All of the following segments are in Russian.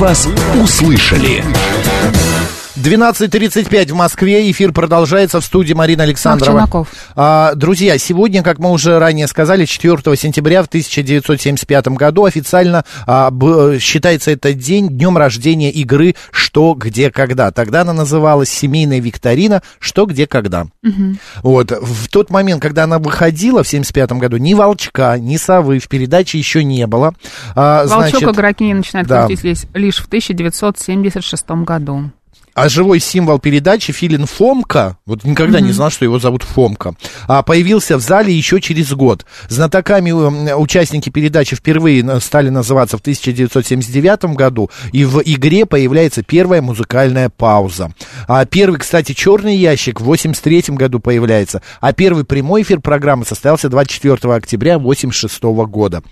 вас услышали. 12.35 в Москве. Эфир продолжается в студии Марина Александрова. А, друзья, сегодня, как мы уже ранее сказали, 4 сентября в 1975 году официально а, б, считается этот день днем рождения игры «Что, где, когда». Тогда она называлась «Семейная викторина. Что, где, когда». Угу. Вот. В тот момент, когда она выходила в 75 году, ни «Волчка», ни «Совы» в передаче еще не было. А, Волчок значит, игроки не начинают да. крутить лишь в 1976 году. А живой символ передачи Филин Фомка, вот никогда mm-hmm. не знал, что его зовут Фомка, а появился в зале еще через год. Знатоками участники передачи впервые стали называться в 1979 году, и в игре появляется первая музыкальная пауза. А первый, кстати, черный ящик в 83 году появляется, а первый прямой эфир программы состоялся 24 октября 86 года.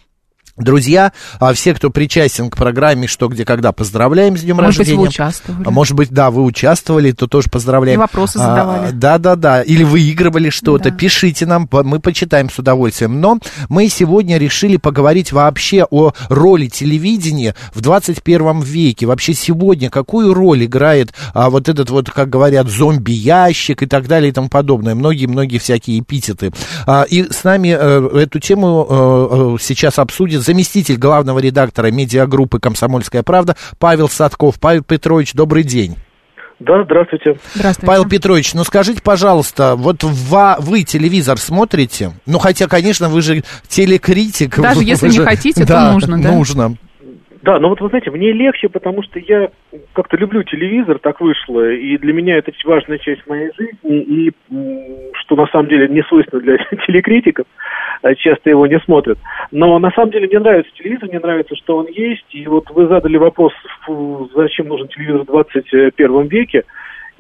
Друзья, а все, кто причастен к программе «Что, где, когда», поздравляем с днем Может рождения. Может быть, вы участвовали. А может быть, да, вы участвовали, то тоже поздравляем. И вопросы задавали. А, да, да, да. Или выигрывали что-то. Да. Пишите нам, мы почитаем с удовольствием. Но мы сегодня решили поговорить вообще о роли телевидения в 21 веке. Вообще сегодня какую роль играет а, вот этот вот, как говорят, зомби-ящик и так далее и тому подобное. Многие-многие всякие эпитеты. А, и с нами а, эту тему а, сейчас обсудит заместитель главного редактора медиагруппы «Комсомольская правда» Павел Садков. Павел Петрович, добрый день. Да, здравствуйте. Здравствуйте. Павел Петрович, ну скажите, пожалуйста, вот вы, вы телевизор смотрите? Ну, хотя, конечно, вы же телекритик. Даже вы, если вы не же... хотите, да, то нужно, да? нужно. Да, но вот вы знаете, мне легче, потому что я как-то люблю телевизор, так вышло, и для меня это важная часть моей жизни, и что на самом деле не свойственно для телекритиков, а часто его не смотрят. Но на самом деле мне нравится телевизор, мне нравится, что он есть, и вот вы задали вопрос, зачем нужен телевизор в 21 веке,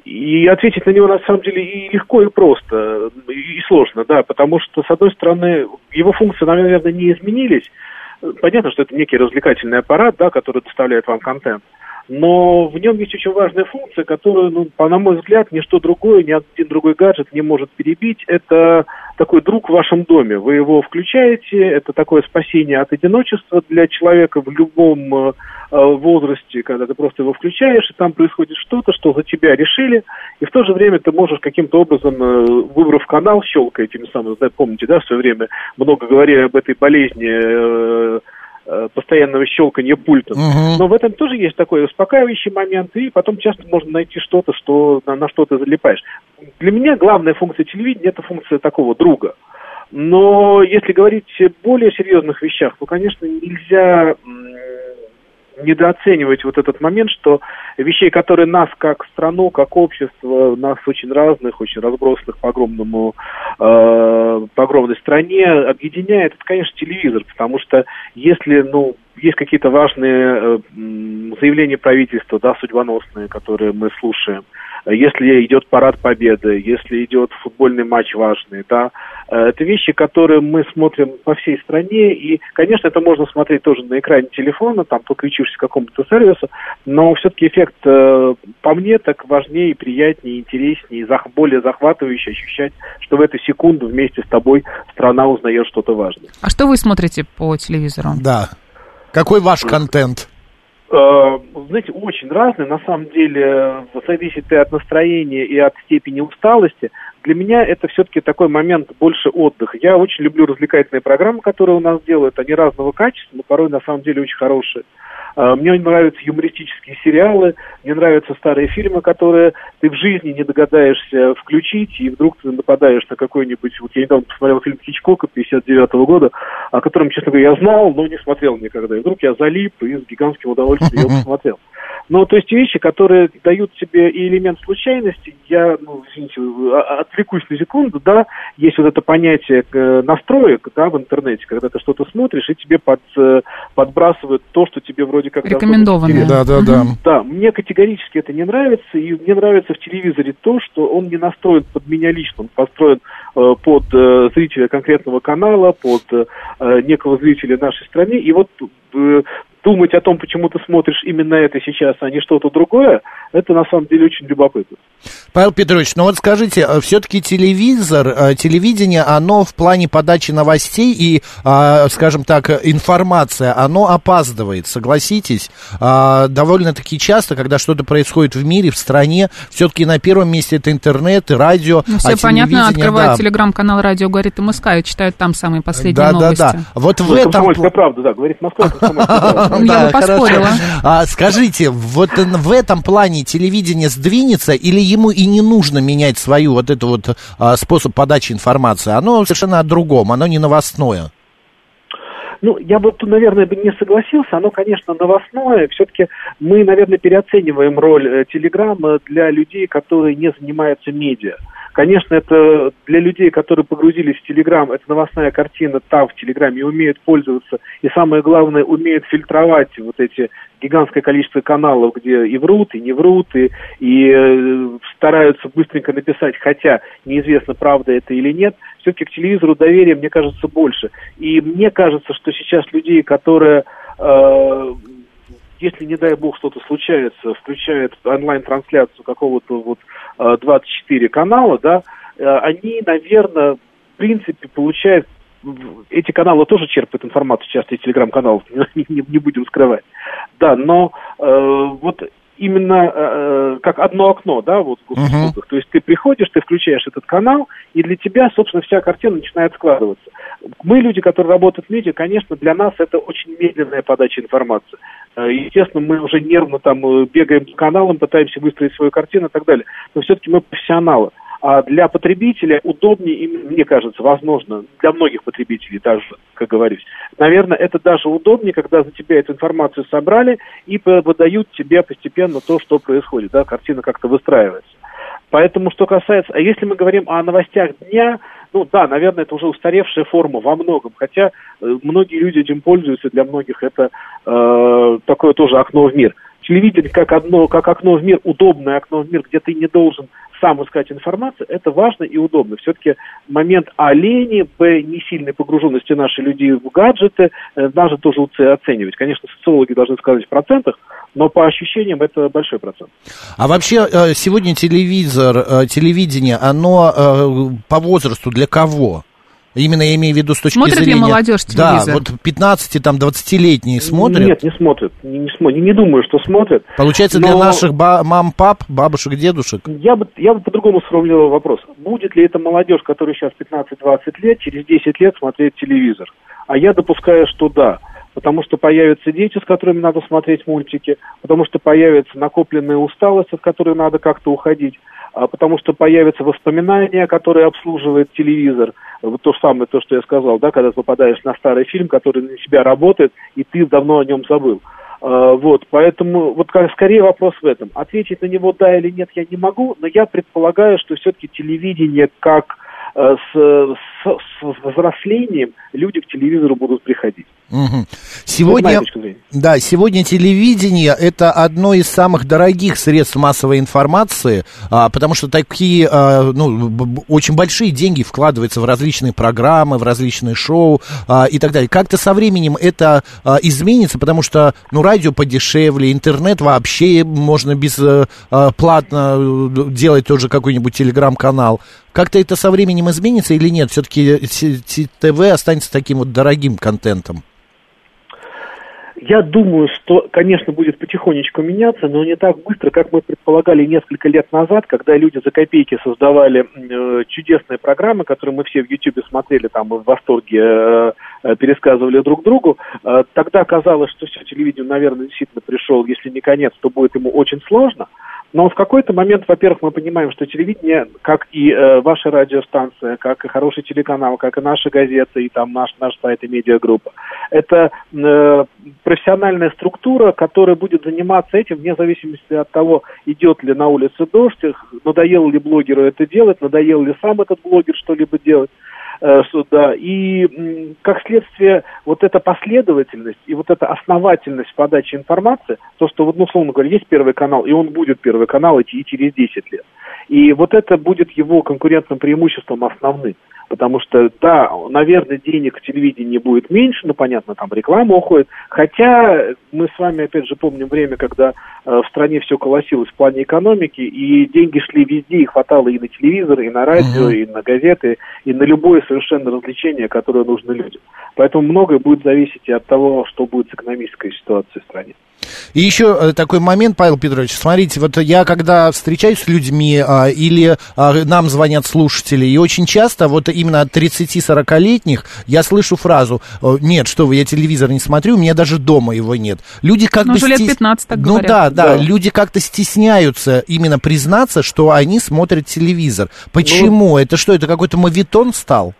и ответить на него на самом деле и легко, и просто, и сложно, да, потому что, с одной стороны, его функции, наверное, не изменились, Понятно, что это некий развлекательный аппарат, да, который доставляет вам контент. Но в нем есть очень важная функция, которую, ну, по, на мой взгляд, ничто другое, ни один другой гаджет не может перебить. Это такой друг в вашем доме. Вы его включаете, это такое спасение от одиночества для человека в любом э, э, возрасте, когда ты просто его включаешь, и там происходит что-то, что за тебя решили, и в то же время ты можешь каким-то образом, э, выбрав канал, щелкая этими самыми, помните, да, в свое время много говорили об этой болезни э, постоянного щелкания пультом. Угу. Но в этом тоже есть такой успокаивающий момент, и потом часто можно найти что-то, что, на, на что ты залипаешь. Для меня главная функция телевидения – это функция такого друга. Но если говорить о более серьезных вещах, то, конечно, нельзя недооценивать вот этот момент, что вещей, которые нас как страну, как общество, нас очень разных, очень разбросанных по огромному, э, по огромной стране объединяет, это, конечно, телевизор, потому что если, ну, есть какие-то важные э, заявления правительства, да, судьбоносные, которые мы слушаем, если идет парад победы, если идет футбольный матч важный, да, э, это вещи, которые мы смотрим по всей стране, и, конечно, это можно смотреть тоже на экране телефона, там, подключившись к какому-то сервису, но все-таки эффект, э, по мне, так важнее, приятнее, интереснее, более захватывающе ощущать, что в эту секунду вместе с тобой страна узнает что-то важное. А что вы смотрите по телевизору? Да. Какой ваш контент? Э, знаете, очень разные. На самом деле зависит и от настроения, и от степени усталости. Для меня это все-таки такой момент больше отдыха. Я очень люблю развлекательные программы, которые у нас делают. Они разного качества, но порой на самом деле очень хорошие. А, мне нравятся юмористические сериалы, мне нравятся старые фильмы, которые ты в жизни не догадаешься включить, и вдруг ты нападаешь на какой-нибудь... Вот я недавно посмотрел фильм Хичкока 59 -го года, о котором, честно говоря, я знал, но не смотрел никогда. И вдруг я залип и с гигантским удовольствием его посмотрел. Ну, то есть вещи, которые дают тебе и элемент случайности, я, ну, извините, а, отвлекусь на секунду, да, есть вот это понятие э, настроек, да, в интернете, когда ты что-то смотришь, и тебе под, э, подбрасывают то, что тебе вроде как... Рекомендованное. Да, да, да. Да, мне категорически это не нравится, и мне нравится в телевизоре то, что он не настроен под меня лично, он построен э, под э, зрителя конкретного канала, под э, некого зрителя нашей страны, и вот э, думать о том, почему ты смотришь именно это сейчас, а не что-то другое, это на самом деле очень любопытно. Павел Петрович, ну вот скажите, э, все-таки телевизор, э, телевидение, оно в плане подачи новостей и, а, скажем так, информация, оно опаздывает, согласитесь? А, довольно-таки часто, когда что-то происходит в мире, в стране, все-таки на первом месте это интернет и радио. Ну, все а понятно, открывают да. телеграм-канал «Радио говорит МСК» и читают там самые последние да, новости. Да, да, да. Вот в этом... правда, да, говорит Москва, Я бы поспорила. А, скажите, вот в этом плане телевидение сдвинется или ему и не нужно менять свою вот эту вот а, способ подачи информации? Оно совершенно о другом, оно не новостное. Ну, я бы наверное, бы не согласился. Оно, конечно, новостное. Все-таки мы, наверное, переоцениваем роль э, Телеграма для людей, которые не занимаются медиа. Конечно, это для людей, которые погрузились в Телеграм, это новостная картина там в Телеграме и умеют пользоваться, и самое главное, умеют фильтровать вот эти гигантское количество каналов, где и врут, и не врут, и, и э, стараются быстренько написать, хотя неизвестно, правда это или нет, все-таки к телевизору доверия, мне кажется, больше. И мне кажется, что сейчас людей, которые э, если, не дай бог, что-то случается, включает онлайн-трансляцию какого-то вот 24 э, канала, да, э, они, наверное, в принципе, получают эти каналы тоже черпают информацию часто из телеграм-каналов, не, не, не будем скрывать. Да, но э, вот именно э, э, как одно окно, да, вот в Uh-huh. То есть ты приходишь, ты включаешь этот канал, и для тебя, собственно, вся картина начинает складываться. Мы, люди, которые работают в медиа, конечно, для нас это очень медленная подача информации. Э, естественно, мы уже нервно там э, бегаем по каналам, пытаемся выстроить свою картину и так далее. Но все-таки мы профессионалы. А для потребителя удобнее, мне кажется, возможно, для многих потребителей даже, как говорюсь, наверное, это даже удобнее, когда за тебя эту информацию собрали и выдают тебе постепенно то, что происходит, да, картина как-то выстраивается. Поэтому, что касается, а если мы говорим о новостях дня, ну да, наверное, это уже устаревшая форма во многом, хотя э, многие люди этим пользуются, для многих это э, такое тоже окно в мир. Телевидение как одно, как окно в мир, удобное окно в мир, где ты не должен сам искать информацию, это важно и удобно. Все-таки момент А лени, Б не погруженности наших людей в гаджеты, э, надо тоже оценивать. Конечно, социологи должны сказать в процентах, но по ощущениям это большой процент. А вообще э, сегодня телевизор, э, телевидение, оно по возрасту для кого? Именно я имею в виду с точки Смотрит зрения... ли молодежь телевизор? Да, вот 15 там 20-летние смотрят? Нет, не смотрят. Не, не, не, не думаю, что смотрят. Получается, но... для наших ба- мам, пап, бабушек, дедушек? Я бы, я бы по-другому сформулировал вопрос. Будет ли эта молодежь, которая сейчас 15-20 лет, через 10 лет смотреть телевизор? А я допускаю, что да потому что появятся дети, с которыми надо смотреть мультики, потому что появится накопленная усталость, от которой надо как-то уходить, а потому что появятся воспоминания, которые обслуживает телевизор. Вот то же самое, то, что я сказал, да, когда ты попадаешь на старый фильм, который на тебя работает, и ты давно о нем забыл. А, вот, поэтому вот скорее вопрос в этом. Ответить на него да или нет я не могу, но я предполагаю, что все-таки телевидение как Э, с, с, с взрослением люди к телевизору будут приходить. Угу. Сегодня, да, сегодня телевидение это одно из самых дорогих средств массовой информации, а, потому что такие, а, ну, очень большие деньги вкладываются в различные программы, в различные шоу а, и так далее. Как-то со временем это а, изменится, потому что, ну, радио подешевле, интернет вообще можно бесплатно э, э, делать тоже какой-нибудь телеграм-канал. Как-то это со временем изменится или нет? Все-таки ТВ останется таким вот дорогим контентом. Я думаю, что, конечно, будет потихонечку меняться, но не так быстро, как мы предполагали несколько лет назад, когда люди за копейки создавали э, чудесные программы, которые мы все в YouTube смотрели, там в восторге э, э, пересказывали друг другу. Э, тогда казалось, что все, телевидение, наверное, действительно пришел, если не конец, то будет ему очень сложно. Но в какой-то момент, во-первых, мы понимаем, что телевидение, как и э, ваша радиостанция, как и хороший телеканал, как и наша газета, и там наш, наш сайт и медиагруппа, это э, профессиональная структура, которая будет заниматься этим вне зависимости от того, идет ли на улице дождь, надоело ли блогеру это делать, надоел ли сам этот блогер что-либо делать. Э, суда. И как следствие вот эта последовательность и вот эта основательность подачи информации, то, что, ну, условно говоря, есть первый канал, и он будет первый канал и через 10 лет. И вот это будет его конкурентным преимуществом основным. Потому что, да, наверное, денег в телевидении будет меньше, но, понятно, там реклама уходит. Хотя мы с вами, опять же, помним время, когда э, в стране все колосилось в плане экономики, и деньги шли везде, и хватало и на телевизор, и на радио, uh-huh. и на газеты, и на любое совершенно развлечение, которое нужно людям. Поэтому многое будет зависеть и от того, что будет с экономической ситуацией в стране. И еще э, такой момент, Павел Петрович, смотрите, вот я когда встречаюсь с людьми а, или а, нам звонят слушатели, и очень часто вот именно от 30-40-летних я слышу фразу, нет, что вы, я телевизор не смотрю, у меня даже дома его нет. Люди как ну, бы... Стес... лет 15 так Ну говорят. да, да, да, люди как-то стесняются именно признаться, что они смотрят телевизор. Почему? Ну, это что, это какой-то мавитон стал?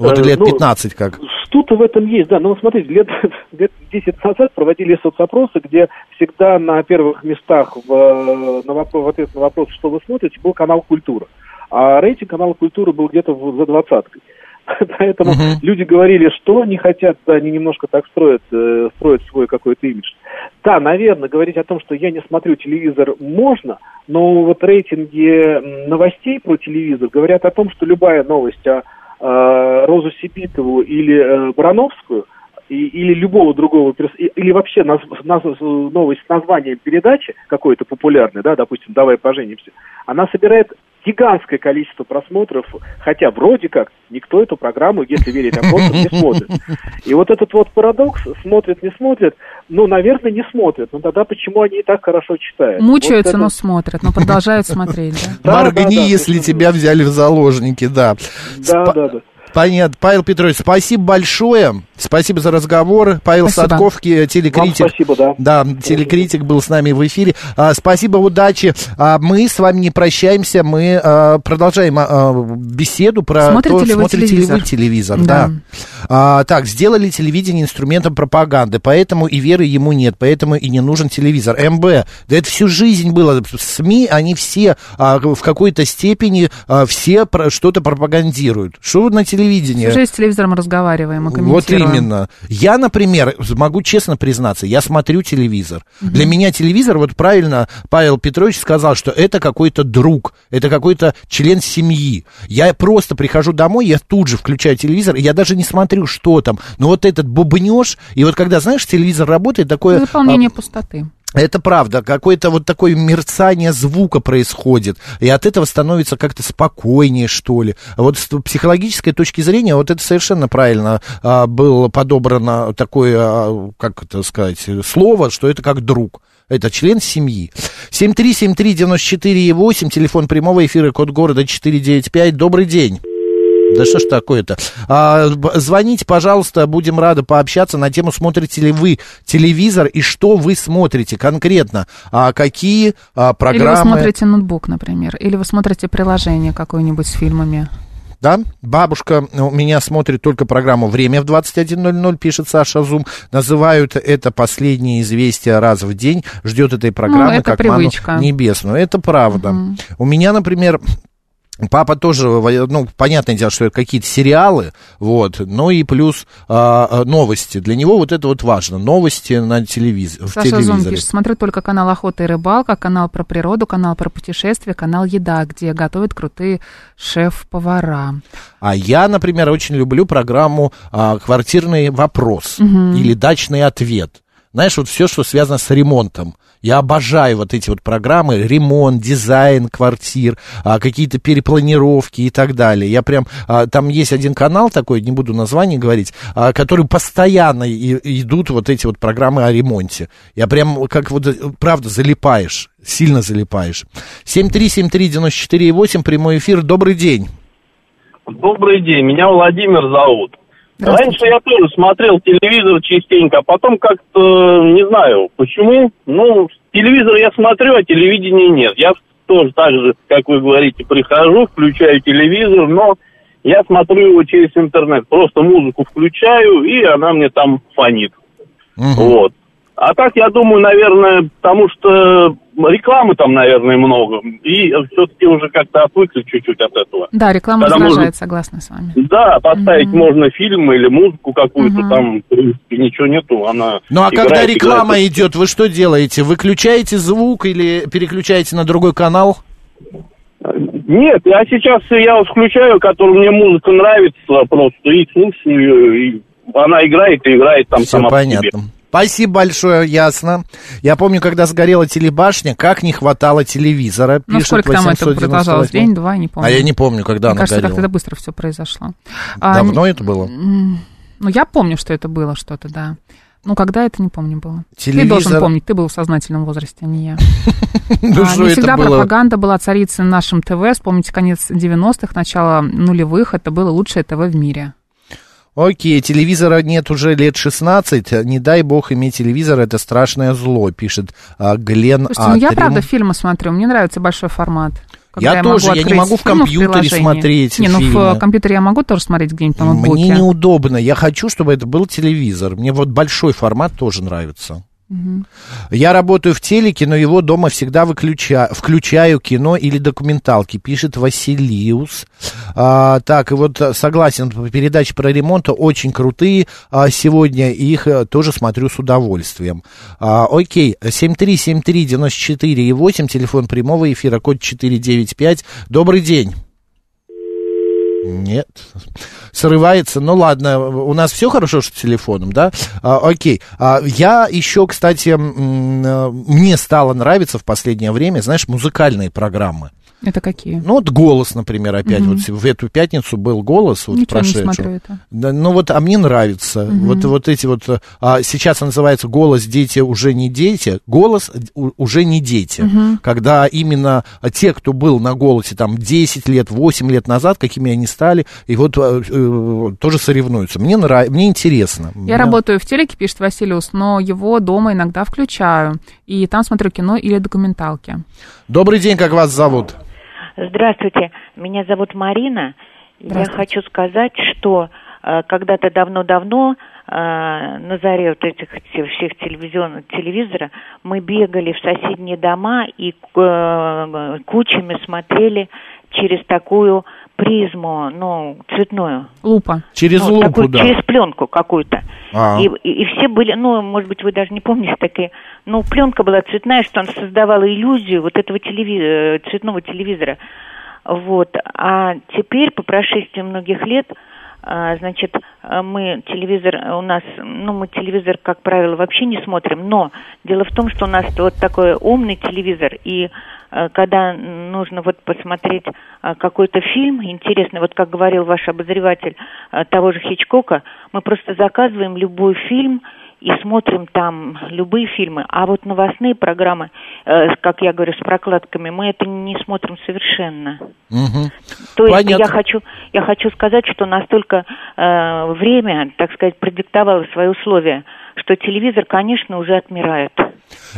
Вот э, лет ну, 15 как? Что-то в этом есть, да. Но смотрите, лет, лет 10 назад проводили соцопросы, где всегда на первых местах в, э, на вопрос, в ответ на вопрос, что вы смотрите, был канал «Культура». А рейтинг канала «Культура» был где-то за двадцаткой. Поэтому uh-huh. люди говорили, что не хотят, да, они немножко так строят, э, строят свой какой-то имидж. Да, наверное, говорить о том, что я не смотрю телевизор, можно, но вот рейтинги новостей про телевизор говорят о том, что любая новость о Э, Розу Сипитову или э, Барановскую, и, или любого другого, или вообще наз, наз, новость с названием передачи какой-то популярной, да, допустим, «Давай поженимся», она собирает гигантское количество просмотров, хотя вроде как никто эту программу, если верить опросам, не смотрит. И вот этот вот парадокс, смотрят, не смотрят, ну, наверное, не смотрят. Но тогда почему они и так хорошо читают? Мучаются, вот это... но смотрят, но продолжают смотреть, да? Моргни, если тебя взяли в заложники, да. Да, да, да. Понятно. Павел Петрович, спасибо большое. Спасибо за разговор. Павел спасибо. Садковский, телекритик. Вам спасибо, да. Да, телекритик был с нами в эфире. А, спасибо, удачи. А, мы с вами не прощаемся, мы а, продолжаем а, беседу про смотрите то, ли смотрите телевизор? ли вы телевизор. Да. да. А, так, сделали телевидение инструментом пропаганды, поэтому и веры ему нет, поэтому и не нужен телевизор. МБ, да это всю жизнь было. СМИ, они все а, в какой-то степени а, все про, что-то пропагандируют. Что на телевидении? Всю жизнь с телевизором разговариваем и Вот именно. Я, например, могу честно признаться, я смотрю телевизор. Угу. Для меня телевизор, вот правильно Павел Петрович сказал, что это какой-то друг, это какой-то член семьи. Я просто прихожу домой, я тут же включаю телевизор, и я даже не смотрю, что там. Но вот этот бубнеж, и вот когда, знаешь, телевизор работает, такое... Заполнение а, пустоты. Это правда, какое-то вот такое мерцание звука происходит, и от этого становится как-то спокойнее, что ли. Вот с психологической точки зрения, вот это совершенно правильно а, было подобрано такое, а, как это сказать, слово, что это как друг. Это член семьи. 7373948, телефон прямого эфира, код города 495. Добрый день. Да что ж такое-то? А, звоните, пожалуйста, будем рады пообщаться на тему, смотрите ли вы телевизор и что вы смотрите конкретно. А какие а, программы... Или вы смотрите ноутбук, например, или вы смотрите приложение какое-нибудь с фильмами. Да, бабушка у меня смотрит только программу «Время» в 21.00, пишет Саша Зум. Называют это последнее известие раз в день. Ждет этой программы ну, это как привычка. ману небесную. Это правда. Угу. У меня, например, Папа тоже, ну, понятное дело, что это какие-то сериалы, вот, ну и плюс а, новости. Для него вот это вот важно, новости на телевиз... Саша в телевизоре. Зум пишет, смотрю только канал «Охота и рыбалка», канал про природу, канал про путешествия, канал «Еда», где готовят крутые шеф-повара. А я, например, очень люблю программу а, «Квартирный вопрос» угу. или «Дачный ответ». Знаешь, вот все, что связано с ремонтом. Я обожаю вот эти вот программы, ремонт, дизайн квартир, а, какие-то перепланировки и так далее. Я прям, а, там есть один канал такой, не буду название говорить, а, который постоянно и, идут вот эти вот программы о ремонте. Я прям, как вот, правда, залипаешь, сильно залипаешь. 7373948, прямой эфир, добрый день. Добрый день, меня Владимир зовут. Раньше я тоже смотрел телевизор частенько, а потом как-то, не знаю, почему. Ну, телевизор я смотрю, а телевидения нет. Я тоже так же, как вы говорите, прихожу, включаю телевизор, но я смотрю его через интернет. Просто музыку включаю, и она мне там фонит. Угу. Вот. А так, я думаю, наверное, потому что рекламы там, наверное, много. И все-таки уже как-то отвыкли чуть-чуть от этого. Да, реклама Когда раздражает, можно... согласна с вами. Да, поставить mm-hmm. можно фильм или музыку какую-то, mm-hmm. там, в принципе, ничего нету. Она ну, а играет, когда реклама играет. идет, вы что делаете? Выключаете звук или переключаете на другой канал? Нет, я сейчас я вот включаю, который мне музыка нравится, просто и слушаю, и она играет и играет там Все сама по понятно. себе. Спасибо большое, ясно. Я помню, когда сгорела телебашня, как не хватало телевизора. Ну, пишет сколько там это 898. продолжалось? День, два, не помню. А я не помню, когда Мне она кажется, горела. как-то быстро все произошло. А, Давно это было? Ну, я помню, что это было что-то, да. Ну, когда это, не помню было. Ты Телевизор- должен помнить, ты был в сознательном возрасте, а не я. Ну, А, не всегда было? пропаганда была царицей на нашем ТВ. Вспомните конец 90-х, начало нулевых. Это было лучшее ТВ в мире. Окей, телевизора нет уже лет 16. Не дай бог иметь телевизор, это страшное зло, пишет а, Глен Слушайте, ну я правда фильмы смотрю, мне нравится большой формат. Когда Я тоже, я не могу в компьютере приложении. смотреть Не, ну фильмы. в компьютере я могу тоже смотреть где-нибудь на ноутбуке. Мне неудобно. Я хочу, чтобы это был телевизор. Мне вот большой формат тоже нравится. Я работаю в телеке, но его дома всегда выключа... включаю кино или документалки, пишет Василиус. А, так, и вот э, согласен, передачи про ремонт очень крутые а, сегодня, и их э, тоже смотрю с удовольствием. А, окей, 7373948, телефон прямого эфира, код 495. Добрый день. Нет. Срывается. Ну ладно, у нас все хорошо с телефоном, да? А, окей. А, я еще, кстати, э, мне стало нравиться в последнее время, знаешь, музыкальные программы. Это какие? Ну, вот голос, например, опять. Вот в эту пятницу был голос, вот Ничего не прошедший. смотрю это. Да, ну вот, а мне нравится. Вот, вот эти вот, а, сейчас называется голос дети уже не дети, голос уже не дети. Когда именно те, кто был на голосе там 10 лет, 8 лет назад, какими они стали, и вот э, э, тоже соревнуются. Мне нравится, мне интересно. Я Мне- работаю в телеке, пишет Василиус, но его дома иногда включаю. И там смотрю кино или документалки. Добрый день, как вас зовут? Здравствуйте, меня зовут Марина. Я хочу сказать, что э, когда-то давно-давно э, на заре вот этих всех телевизионных телевизора мы бегали в соседние дома и э, кучами смотрели через такую призму, ну, цветную. Лупа. Через Ну, лупу, такую, да. Через пленку какую-то. А. И, и- и все были, ну, может быть, вы даже не помните, такие, ну, пленка была цветная, что она создавала иллюзию вот этого телеви- э, цветного телевизора. Вот. А теперь, по прошествии многих лет, а, значит, мы телевизор у нас, ну, мы телевизор, как правило, вообще не смотрим, но дело в том, что у нас вот такой умный телевизор, и когда нужно вот посмотреть а, какой-то фильм интересный, вот как говорил ваш обозреватель а, того же Хичкока, мы просто заказываем любой фильм и смотрим там любые фильмы. А вот новостные программы, э, как я говорю, с прокладками, мы это не смотрим совершенно. Мгм. То есть Понятно. я хочу, я хочу сказать, что настолько э, время, так сказать, продиктовало свои условия, что телевизор, конечно, уже отмирает.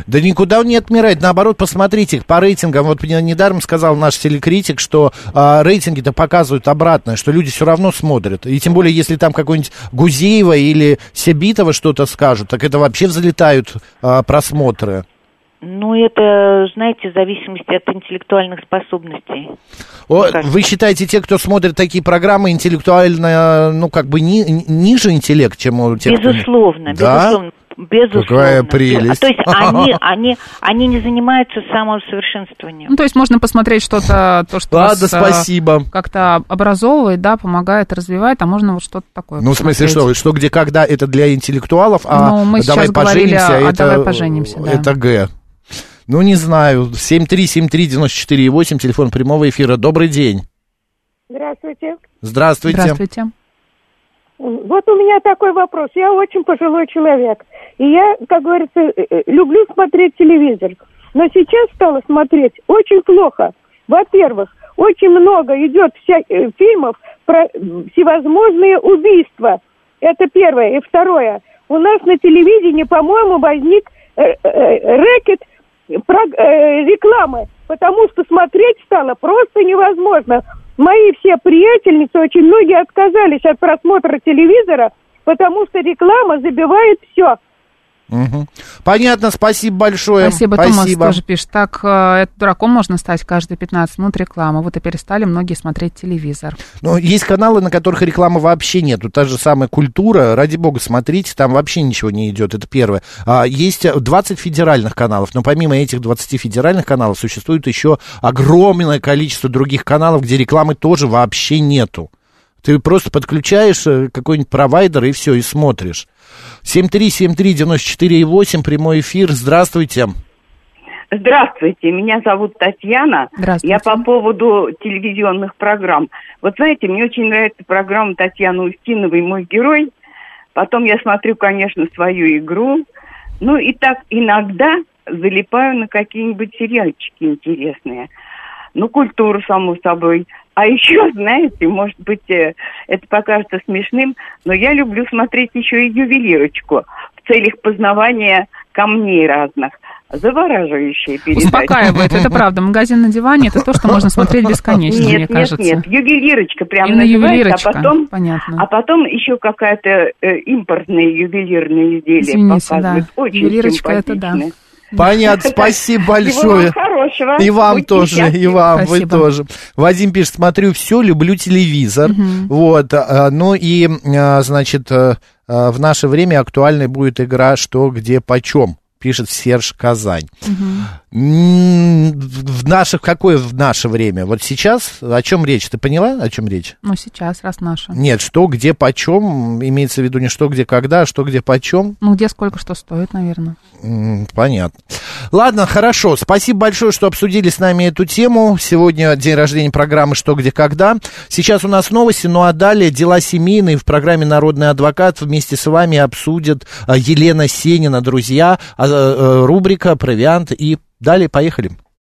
Да никуда он не отмирает. Наоборот, посмотрите по рейтингам. Вот недаром сказал наш телекритик, что а, рейтинги-то показывают обратное, что люди все равно смотрят. И тем более, если там какой-нибудь Гузеева или Себитова что-то скажут, так это вообще взлетают а, просмотры. Ну, это, знаете, в зависимости от интеллектуальных способностей. О, вы считаете, те, кто смотрит такие программы, интеллектуально, ну, как бы ни- ни- ниже интеллект, чем у тех, кто не- Безусловно, Да? Безусловно. Какая прелесть. То есть они, они, они не занимаются самоусовершенствованием. Ну, то есть можно посмотреть что-то, то, что Ладно, вас, э, спасибо. как-то образовывает, да, помогает, развивает, а можно вот что-то такое Ну, в смысле, посмотреть. что, что где, когда, это для интеллектуалов, а Ну, мы давай говорили поженимся, о это, «Давай поженимся», да. это Г. Ну, не знаю, 7373948, телефон прямого эфира. Добрый день. Здравствуйте. Здравствуйте. Здравствуйте. Вот у меня такой вопрос. Я очень пожилой человек. И я, как говорится, э, э, люблю смотреть телевизор. Но сейчас стала смотреть очень плохо. Во-первых, очень много идет вся, э, фильмов про всевозможные убийства. Это первое. И второе. У нас на телевидении, по-моему, возник рэкет про, рекламы, потому что смотреть стало просто невозможно. Мои все приятельницы, очень многие отказались от просмотра телевизора, потому что реклама забивает все. Мгм. Понятно, спасибо большое. Спасибо, Томас тоже пишет. Так, э, дураком можно стать каждые 15 минут реклама. Вот и перестали многие смотреть телевизор. Ну, есть каналы, на которых рекламы вообще нету. Та же самая культура, ради бога, смотрите, там вообще ничего не идет, это первое. А, есть 20 федеральных каналов, но помимо этих 20 федеральных каналов существует еще огромное количество других каналов, где рекламы тоже вообще нету. Ты просто подключаешь э, какой-нибудь провайдер и все, и смотришь. 7373948, прямой эфир, здравствуйте. Здравствуйте, меня зовут Татьяна. Здравствуйте. Я по поводу телевизионных программ. Вот знаете, мне очень нравится программа Татьяны Устиновой «Мой герой». Потом я смотрю, конечно, свою игру. Ну и так иногда залипаю на какие-нибудь сериальчики интересные. Ну, культуру, само собой. А еще, знаете, может быть, э, это покажется смешным, но я люблю смотреть еще и ювелирочку в целях познавания камней разных. Завораживающие передачи. Успокаивает, это правда. Магазин на диване это то, что можно смотреть бесконечно, нет, мне нет, кажется. нет, ювелирочка прям Именно называется, ювелирочка, а потом, понятно. а потом еще какая-то э, импортные ювелирные изделия Извините, да. показывают. Очень Ювелирочка это да. Понятно, спасибо Всего большое. вам хорошего. И вам Будьте тоже, и счастливы. вам, вы Спасибо. тоже. Вадим пишет, смотрю все, люблю телевизор. Вот, а, ну и, а, значит, а, а, в наше время актуальной будет игра «Что, где, почем», пишет Серж Казань. М, В наше, какое в наше время? Вот сейчас, о чем речь? Ты поняла, о чем речь? Ну, сейчас, раз наша. Нет, что, где, почем, имеется в виду не что, где, когда, а что, где, почем. Ну, где сколько что стоит, наверное. Понятно. Ладно, хорошо. Спасибо большое, что обсудили с нами эту тему. Сегодня день рождения программы «Что, где, когда». Сейчас у нас новости, ну а далее дела семейные в программе «Народный адвокат» вместе с вами обсудит а, Елена Сенина, друзья, а, э, рубрика «Провиант» и далее поехали.